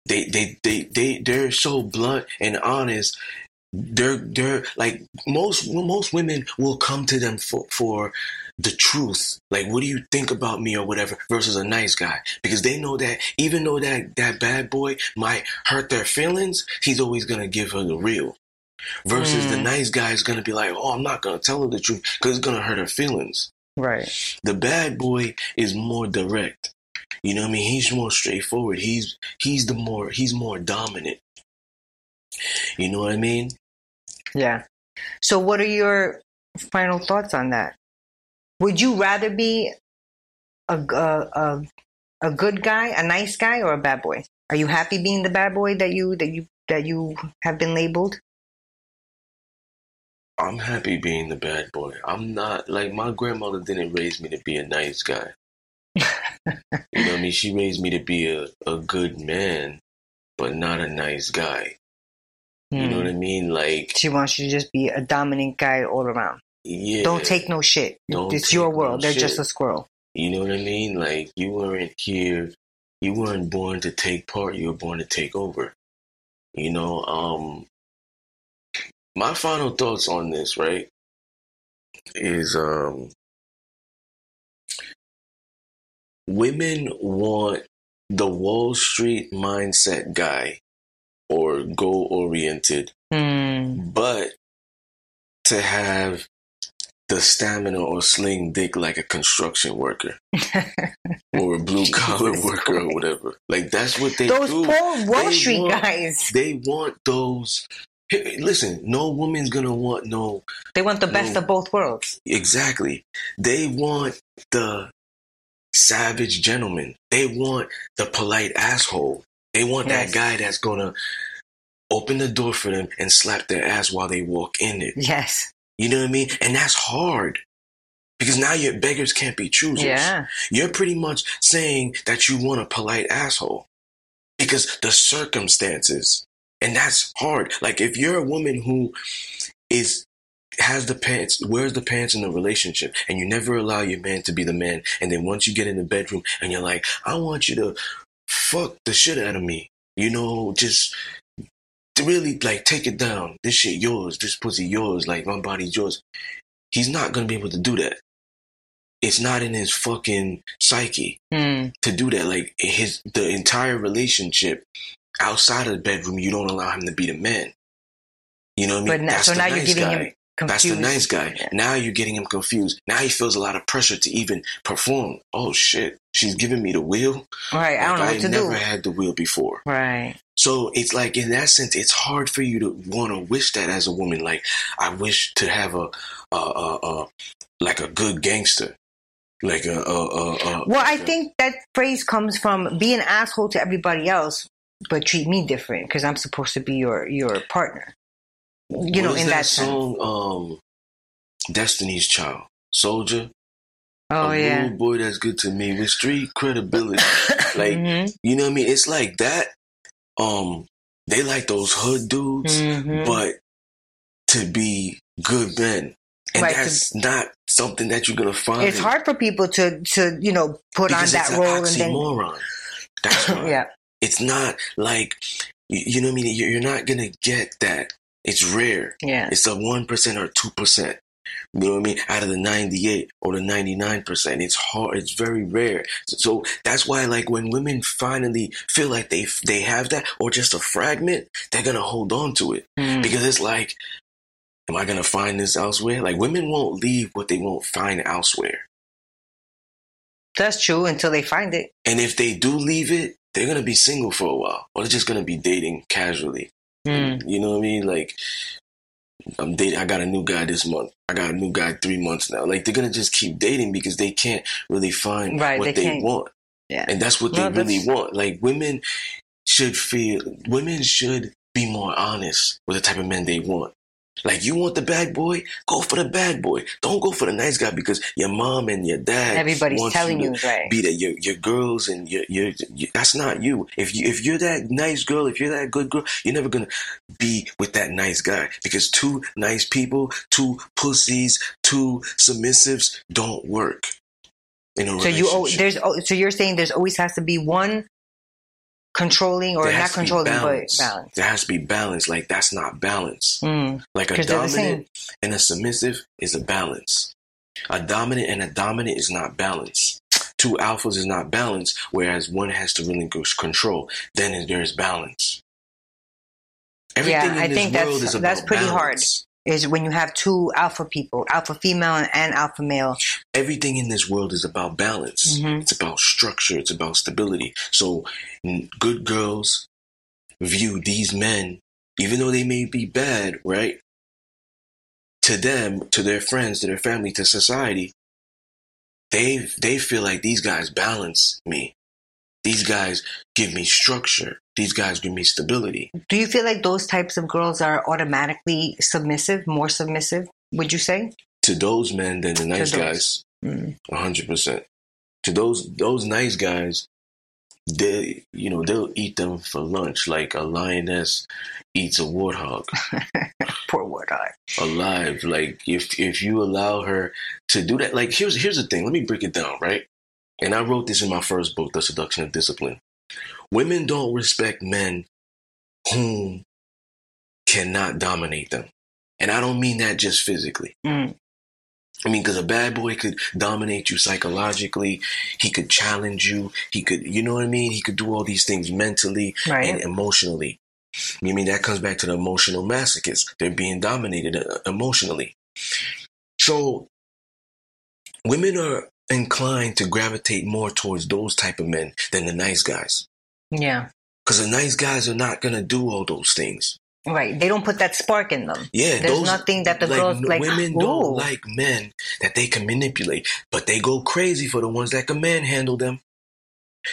they they they they they're so blunt and honest. They're they're like most most women will come to them for for the truth. Like what do you think about me or whatever versus a nice guy? Because they know that even though that that bad boy might hurt their feelings he's always gonna give her the real. Versus the Mm. nice guy is gonna be like oh i'm not gonna tell her the truth because it's gonna hurt her feelings. Right. the bad boy is more direct. You know what i mean? He's more straightforward. He's he's the more he's more dominant you know what i mean Yeah. So, what are your final thoughts on that? Would you rather be a, a, a, a good guy, a nice guy, or a bad boy? Are you happy being the bad boy that you that you that you have been labeled? I'm happy being the bad boy. I'm not like my grandmother didn't raise me to be a nice guy. *laughs* you know what I mean? She raised me to be a, a good man, but not a nice guy. You know what I mean? Like, She wants you to just be a dominant guy all around. yeah. Don't take no shit. Don't it's your no world. They're shit. just a squirrel. You know what I mean? Like, you weren't here. You weren't born to take part. You were born to take over. You know, um, my final thoughts on this, right, is, um, women want the Wall Street mindset guy or goal oriented, Hmm. but to have the stamina or sling dick like a construction worker *laughs* or a blue collar worker or whatever. Like that's what they Those do. Those poor Wall They Street want- guys. They want those. Listen, no woman's gonna want no They want the best of both worlds. Exactly. They want the savage gentleman. They want the polite asshole. They want Yes. that guy that's gonna open the door for them and slap their ass while they walk in it. Yes. You know what I mean? And that's hard. Because now your beggars can't be choosers. Yeah. You're pretty much saying that you want a polite asshole. Because the circumstances. And that's hard. Like if you're a woman who is has the pants, wears the pants in the relationship, and you never allow your man to be the man, and then once you get in the bedroom and you're like, I want you to fuck the shit out of me. You know, just to really like take it down. This shit yours, this pussy yours, like my body's yours. He's not gonna be able to do that. It's not in his fucking psyche Hmm. to do that. Like his the entire relationship outside of the bedroom, you don't allow him to be the man. You know what I But mean? now, so now you're giving guy. him confused. That's the nice guy. Yeah. Now you're getting him confused. Now he feels a lot of pressure to even perform. Oh shit, she's giving me the wheel. Right. I don't know Like, what to never do. had the wheel before. Right. So it's like in that sense, it's hard for you to want to wish that as a woman. Like I wish to have a, a, a, a like a good gangster, like a, a, a, a Well, I think that phrase comes from be an asshole to everybody else, but treat me different because I'm supposed to be your your partner. You know, in that, sense. song, um, Destiny's Child, Soldier. Oh a yeah. boy that's good to me with street credibility. *laughs* like Mhm, you know what I mean? It's like that. Um, they like those hood dudes, mhm. but to be good men, and Right, to- that's not something that you're gonna find. it's hard for people to to you know put on that an role and then. *laughs* That's yeah. It's not like you, know what I mean. You're you're not gonna get that. It's rare. Yeah. It's a one percent or two percent. You know what I mean? Out of the ninety-eight or the ninety-nine percent, it's hard. It's very rare. So that's why, like, when women finally feel like they they have that or just a fragment, they're gonna hold on to it Mm. because it's like, am I gonna find this elsewhere? Like, women won't leave what they won't find elsewhere. That's true until they find it. And if they do leave it, they're gonna be single for a while, or they're just gonna be dating casually. Mm. You know what I mean? Like, I'm dating. I got a new guy this month. I got a new guy three months now. Like, they're gonna just keep dating because they can't really find Right, what they they, want, Yeah. and that's what No, they really want. Like, women should feel. Women should be more honest with the type of men they want. Like, you want the bad boy? Go for the bad boy. Don't go for the nice guy because your mom and your dad. Everybody's telling to you, right? be that your your girls and your, your your that's not you. If you if you're that nice girl, if you're that good girl, you're never gonna be with that nice guy because two nice people, two pussies, two submissives don't work in a So you there's so you're saying there's always has to be one controlling or There not controlling, but balance. balance. There has to be balance. Like that's not balance. Mm. Like a dominant and a submissive is a balance. A dominant and a dominant is not balance. Two alphas is not balance, whereas one has to relinquish control. Then there's balance. Everything Yeah, I think that's- is that's pretty hard. balance. Is when you have two alpha people, alpha female and alpha male. Everything in this world is about balance. Mhm. It's about structure. It's about stability. So, good girls view these men, even though they may be bad, right? To them, to their friends, to their family, to society, they they feel like these guys balance me. These guys give me structure. These guys give me stability. Do you feel like those types of girls are automatically submissive, more submissive? Would you say? To those men, than the nice guys. Mm. Hundred percent. To those those nice guys, they you know they'll eat them for lunch like a lioness eats a warthog *laughs* Poor warthog. alive. Like if if you allow her to do that, like here's here's the thing. Let me break it down, right? And I wrote this in my first book, The Seduction of Discipline. Women don't respect men whom cannot dominate them, and I don't mean that just physically. Mm. I mean, because a bad boy could dominate you psychologically. He could challenge you. He could, you know what I mean? He could do all these things mentally Right. and emotionally. I mean, that comes back to the emotional masochists. They're being dominated uh, emotionally. So, women are inclined to gravitate more towards those type of men than the nice guys. Yeah. Because the nice guys are not going to do all those things. Right. They don't put that spark in them. Yeah, There's those, nothing that the like, girls like. Women "Ooh." don't like men that they can manipulate, but they go crazy for the ones that can manhandle them.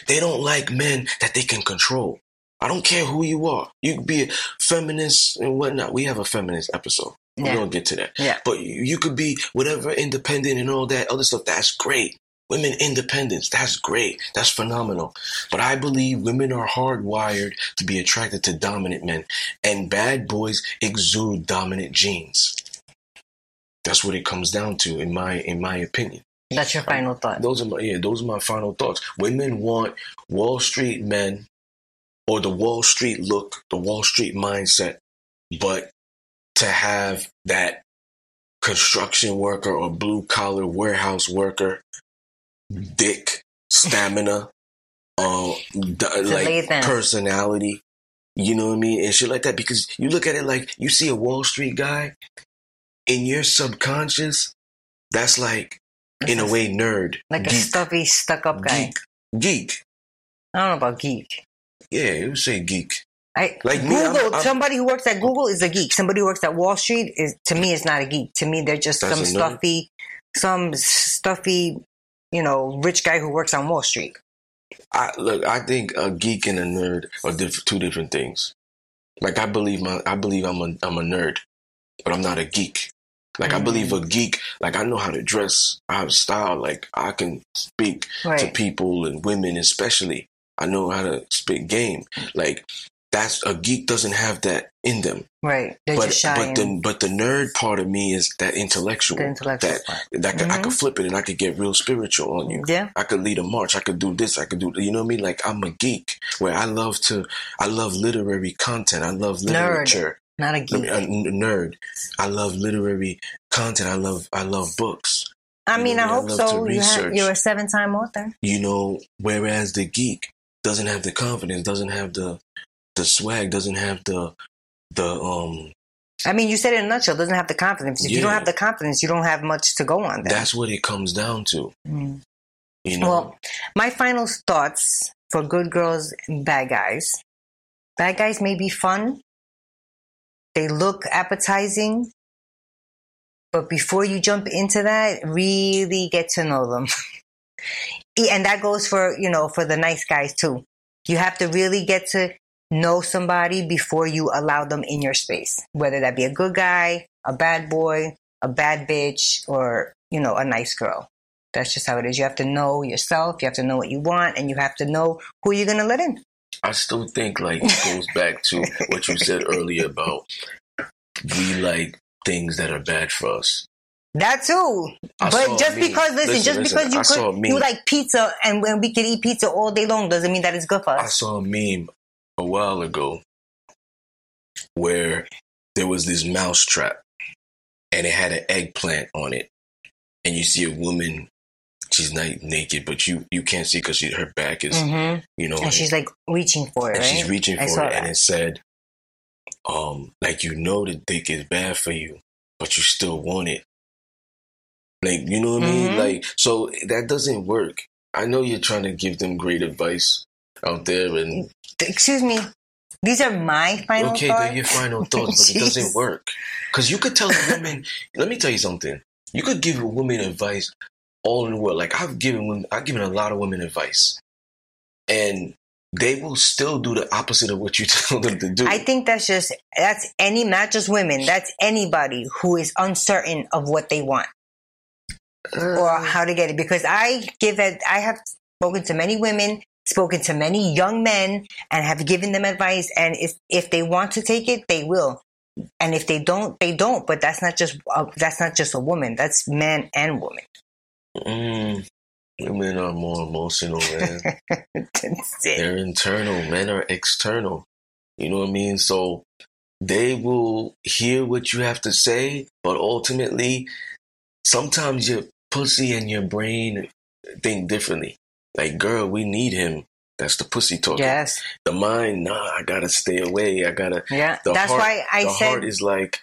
They don't like men that they can control. I don't care who you are. You could be a feminist and whatnot. We have a feminist episode. We're gonna get to that. Yeah. But you you could be whatever independent and all that other stuff. That's great. Women independence, that's great. That's phenomenal. But I believe women are hardwired to be attracted to dominant men. And bad boys exude dominant genes. That's what it comes down to, in my in my opinion. That's your final thought. Those are my yeah, those are my final thoughts. Women want Wall Street men or the Wall Street look, the Wall Street mindset, but to have that construction worker or blue collar warehouse worker, dick, stamina, uh, d- like personality, you know what I mean, and shit like that. Because you look at it like you see a Wall Street guy, in your subconscious, that's like in a way nerd, Like a stuffy, stuck up guy. geek, geek. I don't know about geek. Yeah, you would say geek. I, Like me, I'm- Google. I'm- somebody who works at Google is a geek. Somebody who works at Wall Street is to me is not a geek. To me, they're just some stuffy, some stuffy, you know, rich guy who works on Wall Street. I look. I think a geek and a nerd are diff- two different things. Like I believe my, I believe I'm a, I'm a nerd, but I'm not a geek. Like I Mm. believe a geek. Like I know how to dress. I have style. Like I can speak to people and women, especially. I know how to spit game. Like that's a geek doesn't have that in them. Right. They're but but the but the nerd part of me is that intellectual. the intellectual that part. that could, I could mm-hmm. flip it and I could get real spiritual on you. Yeah. I could lead a march. I could do this. I could do, you know what I mean? Like I'm a geek where I love to, I love literary content. I love literature. Not a geek. mean, a n- nerd. I love literary content. I love, I love books. I you mean, know, I I hope so. You have, you're a seven-time author. You know, whereas the geek doesn't have the confidence, doesn't have the, the swag, doesn't have the, the, um, I mean, you said it in a nutshell. Doesn't have the confidence. If you don't have the confidence, you don't have much to go on. Then. that's what it comes down to. Mm. You know, Well, my final thoughts for good girls and bad guys. Bad guys may be fun. They look appetizing. But before you jump into that, really get to know them. *laughs* and that goes for, you know, for the nice guys too. You have to really get to know somebody before you allow them in your space, whether that be a good guy, a bad boy, a bad bitch, or, you know, a nice girl. That's just how it is. You have to know yourself, you have to know what you want, and you have to know who you're going to let in. I still think like it goes back to what you said earlier about we like things that are bad for us. That too. I but just because, listen, Listen, just listen, because you I saw a could, you like pizza and when we can eat pizza all day long doesn't mean that it's good for us. I saw a meme while ago where there was this mouse trap and it had an eggplant on it. And you see a woman, she's not naked, but you, you can't see because her back is, hmm you know, And she's like reaching for it, and right? she's reaching for it, and it said, um, like you know the dick is bad for you, but you still want it. Like you know what I mean? Mhm. Like so that doesn't work. I know you're trying to give them great advice out there, and Excuse me. These are my final okay, thoughts. Okay, they're your final *laughs* thoughts, but it doesn't work because you could tell a woman. *laughs* let me tell you something. You could give a woman advice all in the world. Like I've given, women- I've given a lot of women advice, and they will still do the opposite of what you *laughs* tell them to do. I think that's just that's any not just women. That's anybody who is uncertain of what they want or uh. how to get it. Because I give it. I have spoken to many women, spoken to many young men, and have given them advice. And if if they want to take it, they will. And if they don't, they don't. But that's not just uh, that's not just a woman. That's man and woman. Mm, women are more emotional, man. *laughs* They're internal. Men are external. You know what I mean? So they will hear what you have to say, but ultimately, sometimes your pussy and your brain think differently. Like, girl, we need him. That's the pussy talking. Yes. The mind, nah, I gotta stay away. I gotta. Yeah. The That's heart- why I the said heart is like,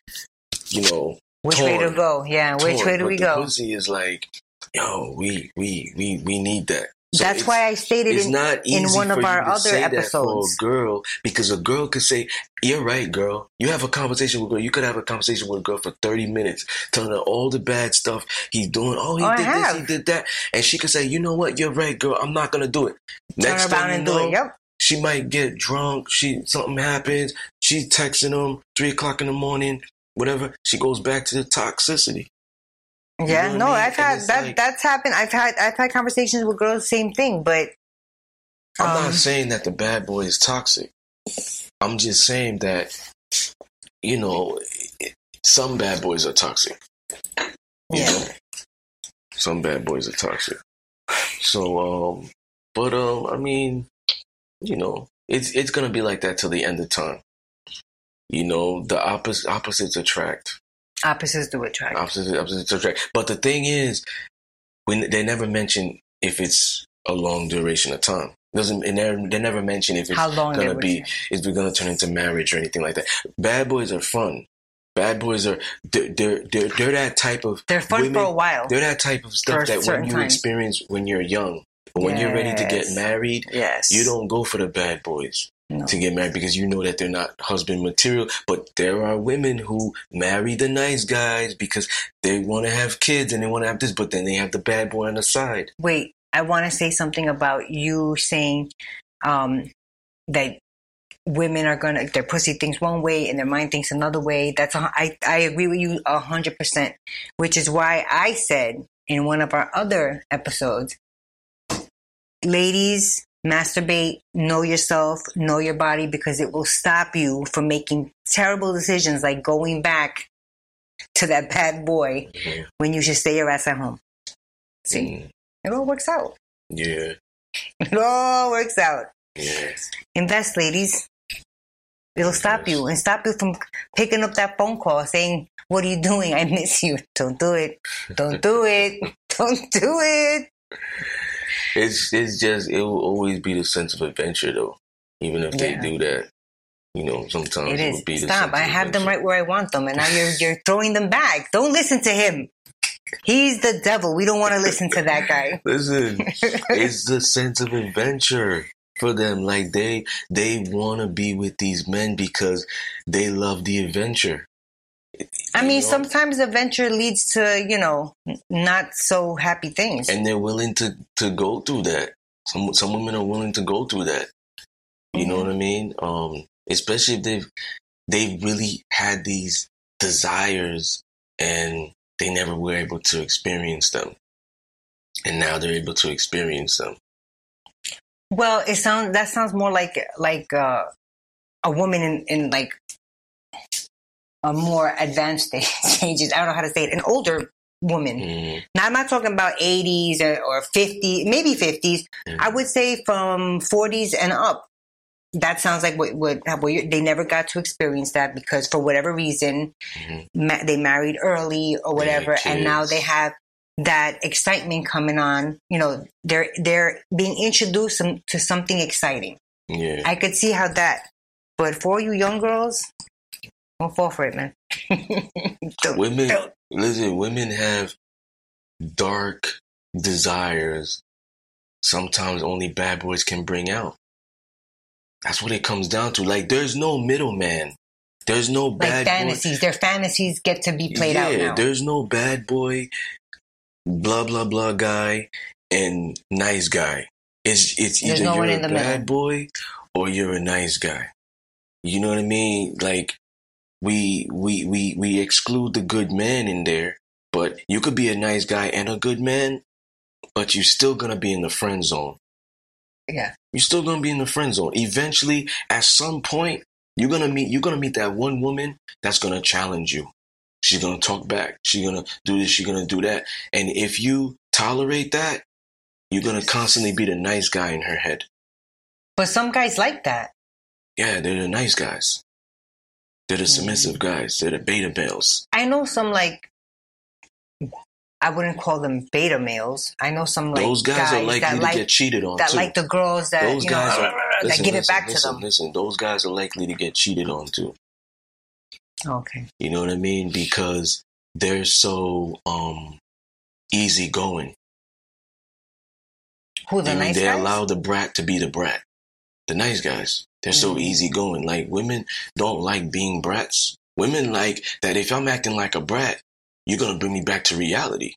you know, which way to go. Yeah. Which torn, way do we the go? Pussy is like, yo, we we we we need that. So That's why I stated it's in, not in easy one of our to other say that for episodes. a girl because a girl could say, "You're right, girl." You have a conversation with a girl. You could have a conversation with a girl for thirty minutes, telling her all the bad stuff he's doing. Oh, he Oh, did this, he did that, and she could say, "You know what? You're right, girl. I'm not gonna do it." Turn Next around time you and know, do it. Yep. she might get drunk. She something happens. She's texting him three o'clock in the morning. Whatever. She goes back to the toxicity. You Yeah. know No, I mean? I've had that. like- that's happened. I've had I've had conversations with girls, same thing. But I'm Um, not saying that the bad boy is toxic. I'm just saying that, you know, some bad boys are toxic. You Yeah. know? Some bad boys are toxic. So, um, but, um, I mean, you know, it's, it's gonna be like that till the end of time. You know, the opposite, opposites attract. Opposites do attract. Opposites, opposites attract. But the thing is, when they never mention if it's a long duration of time. Doesn't they never, they never mention if it's How long gonna be if it's gonna turn into marriage or anything like that. Bad boys are fun. Bad boys are they're they're they're, they're that type of They're fun women- for a while. they're that type of stuff that when you time. experience when you're young. But when you're ready to get married, Yes. you don't go for the bad boys No. to get married because you know that they're not husband material. But there are women who marry the nice guys because they want to have kids and they want to have this, but then they have the bad boy on the side. Wait, I want to say something about you saying um, that women are gonna their pussy thinks one way and their mind thinks another way. That's a, I I agree with you a hundred percent. Which is why I said in one of our other episodes, ladies masturbate, know yourself, know your body because it will stop you from making terrible decisions like going back to that bad boy Mhm. when you should stay your ass at home. See, Mm, it all works out. yeah, *laughs* It all works out. yeah. Invest, ladies. It'll stop you and stop you from picking up that phone call saying, What are you doing? I miss you. *laughs* Don't do it. Don't do it. Don't do it. It's it's just it will always be the sense of adventure though. Even if Yeah. they do that, you know, sometimes It it, will be the Stop. I have them right where I want them, and now you're you're throwing them back. Don't listen to him. He's the devil. We don't want to listen to that guy. *laughs* Listen, *laughs* it's the sense of adventure for them. Like they they want to be with these men because they love the adventure. I mean, know? sometimes adventure leads to, you know, not so happy things. and they're willing to to go through that. Some some women are willing to go through that. You know Mhm. what I mean? Um, especially if they've they've really had these desires and they never were able to experience them, and now they're able to experience them. Well, it sounds that sounds more like like uh, a woman in, in like a more advanced stage, *laughs* stages. I don't know how to say it. An older woman. Mm, Now I'm not talking about 80s or, or 50, maybe 50s. mm. I would say from 40s and up. that sounds like what what, what they never got to experience that because for whatever reason Mhm. ma- they married early or whatever, and now they have that excitement coming on. You know, they're they're being introduced to something exciting. Yeah. I could see how that, but for you young girls, don't fall for it, man. Don't- Women, don't. listen, women have dark desires sometimes only bad boys can bring out. That's what it comes down to. Like, there's no middleman. There's no like bad boy. fantasies. Their fantasies get to be played yeah, out now. there's no bad boy, blah blah blah guy and nice guy. It's it's There's either no you're a bad middle. boy or you're a nice guy. You know what I mean? Like we we we we exclude the good man in there, but you could be a nice guy and a good man, but you're still gonna be in the friend zone. Yeah. You're still gonna be in the friend zone. Eventually, at some point, you're gonna meet you're gonna meet that one woman that's gonna challenge you. She's gonna talk back. She's gonna do this, she's gonna do that. And if you tolerate that, you're gonna constantly be the nice guy in her head. But some guys like that. Yeah, they're the nice guys. They're the submissive guys. They're the beta males. I know some like I wouldn't call them beta males. I know some like Those guys, are likely that to like get cheated on that too. like the girls that those you know guys are that listen, give it listen, back listen, to them. Listen, those guys are likely to get cheated on too. Okay. You know what I mean? Because they're so um easygoing. Who the I mean, nice they guys? allow the brat to be the brat. The nice guys. They're so Mhm. easygoing. Like women don't like being brats. Women like that if I'm acting like a brat, you're gonna bring me back to reality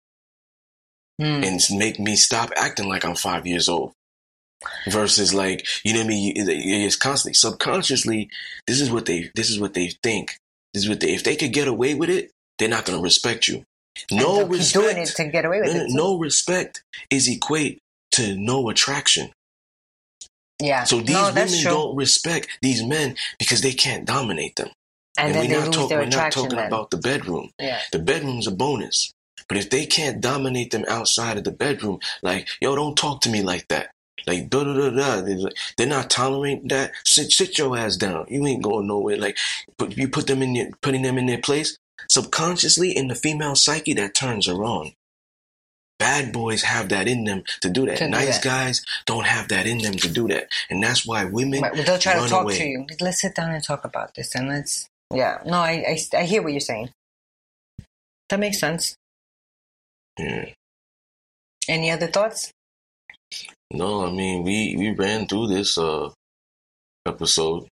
Hmm. and make me stop acting like I'm five years old. Versus like, you know what I mean? It's constantly subconsciously, this is what they this is what they think. This is what they if they could get away with it, they're not gonna respect you. No they'll doing it respect. to get away with No, it. too. no respect is equate to no attraction. Yeah. So these no, women true. don't respect these men because they can't dominate them. and, then we're they not, talk- we're not talking then. about the bedroom. yeah. The bedroom's a bonus. But if they can't dominate them outside of the bedroom, like, yo, don't talk to me like that. Like, da da da da. They're not tolerating that. Sit, sit your ass down. You ain't going nowhere. Like, put, you put them in your, putting them in their place. Subconsciously, in the female psyche, that turns her on. Bad boys have that in them to do that. To do nice that. guys don't have that in them to do that. And that's why women Right, well, they'll try to talk away. to you. Let's sit down and talk about this, and let's. Yeah. No, I, I, I hear what you're saying. That makes sense. Yeah. Any other thoughts? No, I mean we we ran through this uh episode.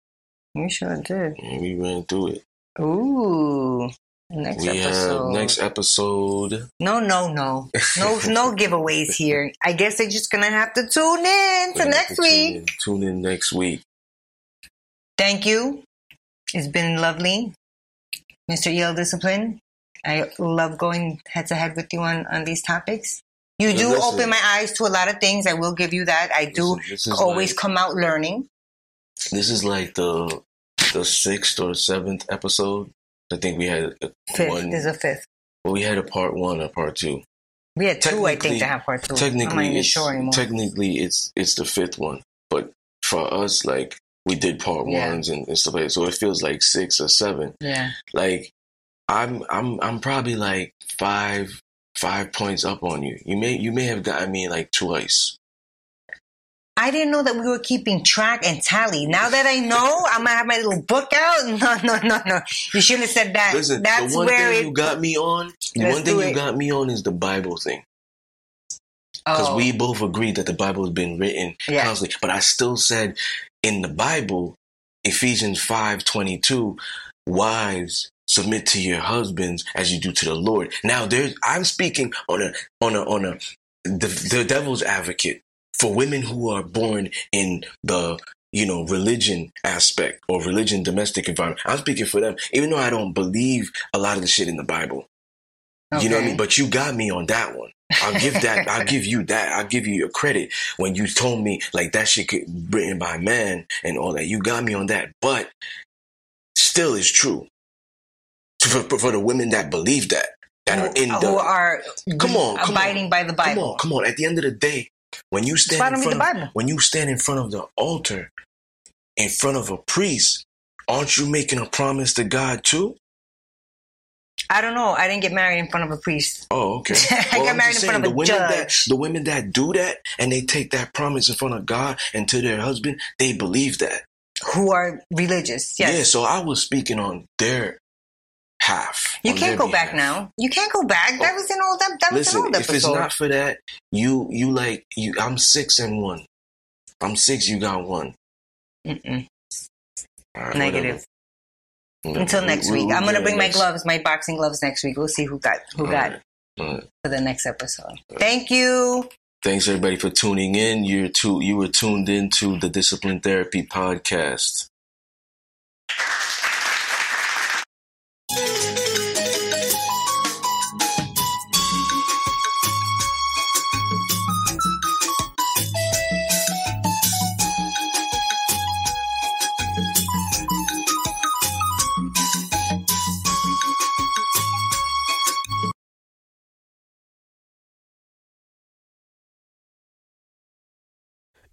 We sure did. And we ran through it. Ooh. Next we episode. have next episode. No, no, no, no, no *laughs* giveaways here. I guess they're just gonna have to tune in to next to week. Tune in, tune in next week. Thank you. It's been lovely, Mr. EL Discipline. I love going head to head with you on on these topics. You do listen. open my eyes to a lot of things. I will give you that. I do Listen, always like, come out learning. this is like the the sixth or seventh episode. I think we had a, Fifth one. is a fifth. well, we had a part one a part two. We had two, I think, to have part two. I'm not Technically, even it's, sure anymore. technically it's it's the fifth one, but for us, like we did part Yeah. ones and, and stuff like that, so it feels like six or seven. yeah. like I'm I'm I'm probably like five five points up on you. You may you may have gotten me like twice. I didn't know that we were keeping track and tally. Now that I know, I'm gonna have my little book out. *laughs* No, no, no, no. You shouldn't have said that. Listen, That's the one where thing it. you got me on, the one thing you it. got me on is the Bible thing. Because oh, we both agreed that the Bible has been written Yeah. constantly. But I still said in the Bible, Ephesians five twenty two, wives submit to your husbands as you do to the Lord. Now there's I'm speaking on a on a on a the, the devil's advocate for women who are born in the you know religion aspect or religion domestic environment. I'm speaking for them, even though I don't believe a lot of the shit in the Bible. You know what I mean? But you got me on that one. I'll give that. I'll *laughs* give you that. I'll give you your credit when you told me like that shit could written by man and all that. You got me on that, but still, is true for, for, the women that believe that that are in the. who are Come on, come abiding on. by the come Bible. on, come on. At the end of the day, when you stand in front of, when you stand in front of the altar, in front of a priest, aren't you making a promise to God too? I don't know. I didn't get married in front of a priest. Oh, okay. *laughs* I got I'm married in front of a the women judge. That, the women that do that and they take that promise in front of God and to their husband, they believe that. Who are religious? Yes. Yeah, so I was speaking on their half. You can't go back behalf. now. You can't go back. That oh, was an old. That, that was Listen, an old if it's not for that, you you like you. I'm six and one. I'm six. You got one. Mm-mm. Right, Negative. whatever. Until We- next we- week. we'll I'm gonna bring my gloves, my boxing gloves next week. We'll see who got who All got right, right. for the next episode. Thank you. Thanks everybody for tuning in. You're tu- you were tuned into the Discipline Therapy podcast.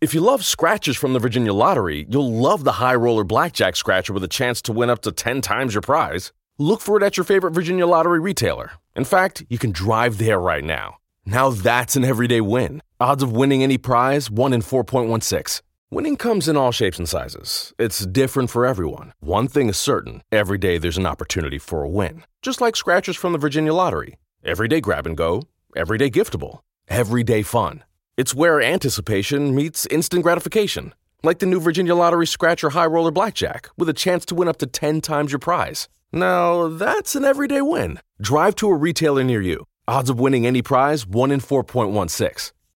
If you love scratchers from the Virginia Lottery, you'll love the High Roller Blackjack Scratcher with a chance to win up to 10 times your prize. Look for it at your favorite Virginia Lottery retailer. In fact, you can drive there right now. Now that's an everyday win. Odds of winning any prize 1 in 4.16. Winning comes in all shapes and sizes. It's different for everyone. One thing is certain every day there's an opportunity for a win. Just like scratchers from the Virginia Lottery. Everyday grab and go, everyday giftable, everyday fun. It's where anticipation meets instant gratification, like the new Virginia Lottery Scratcher High Roller Blackjack, with a chance to win up to 10 times your prize. Now, that's an everyday win. Drive to a retailer near you. Odds of winning any prize 1 in 4.16.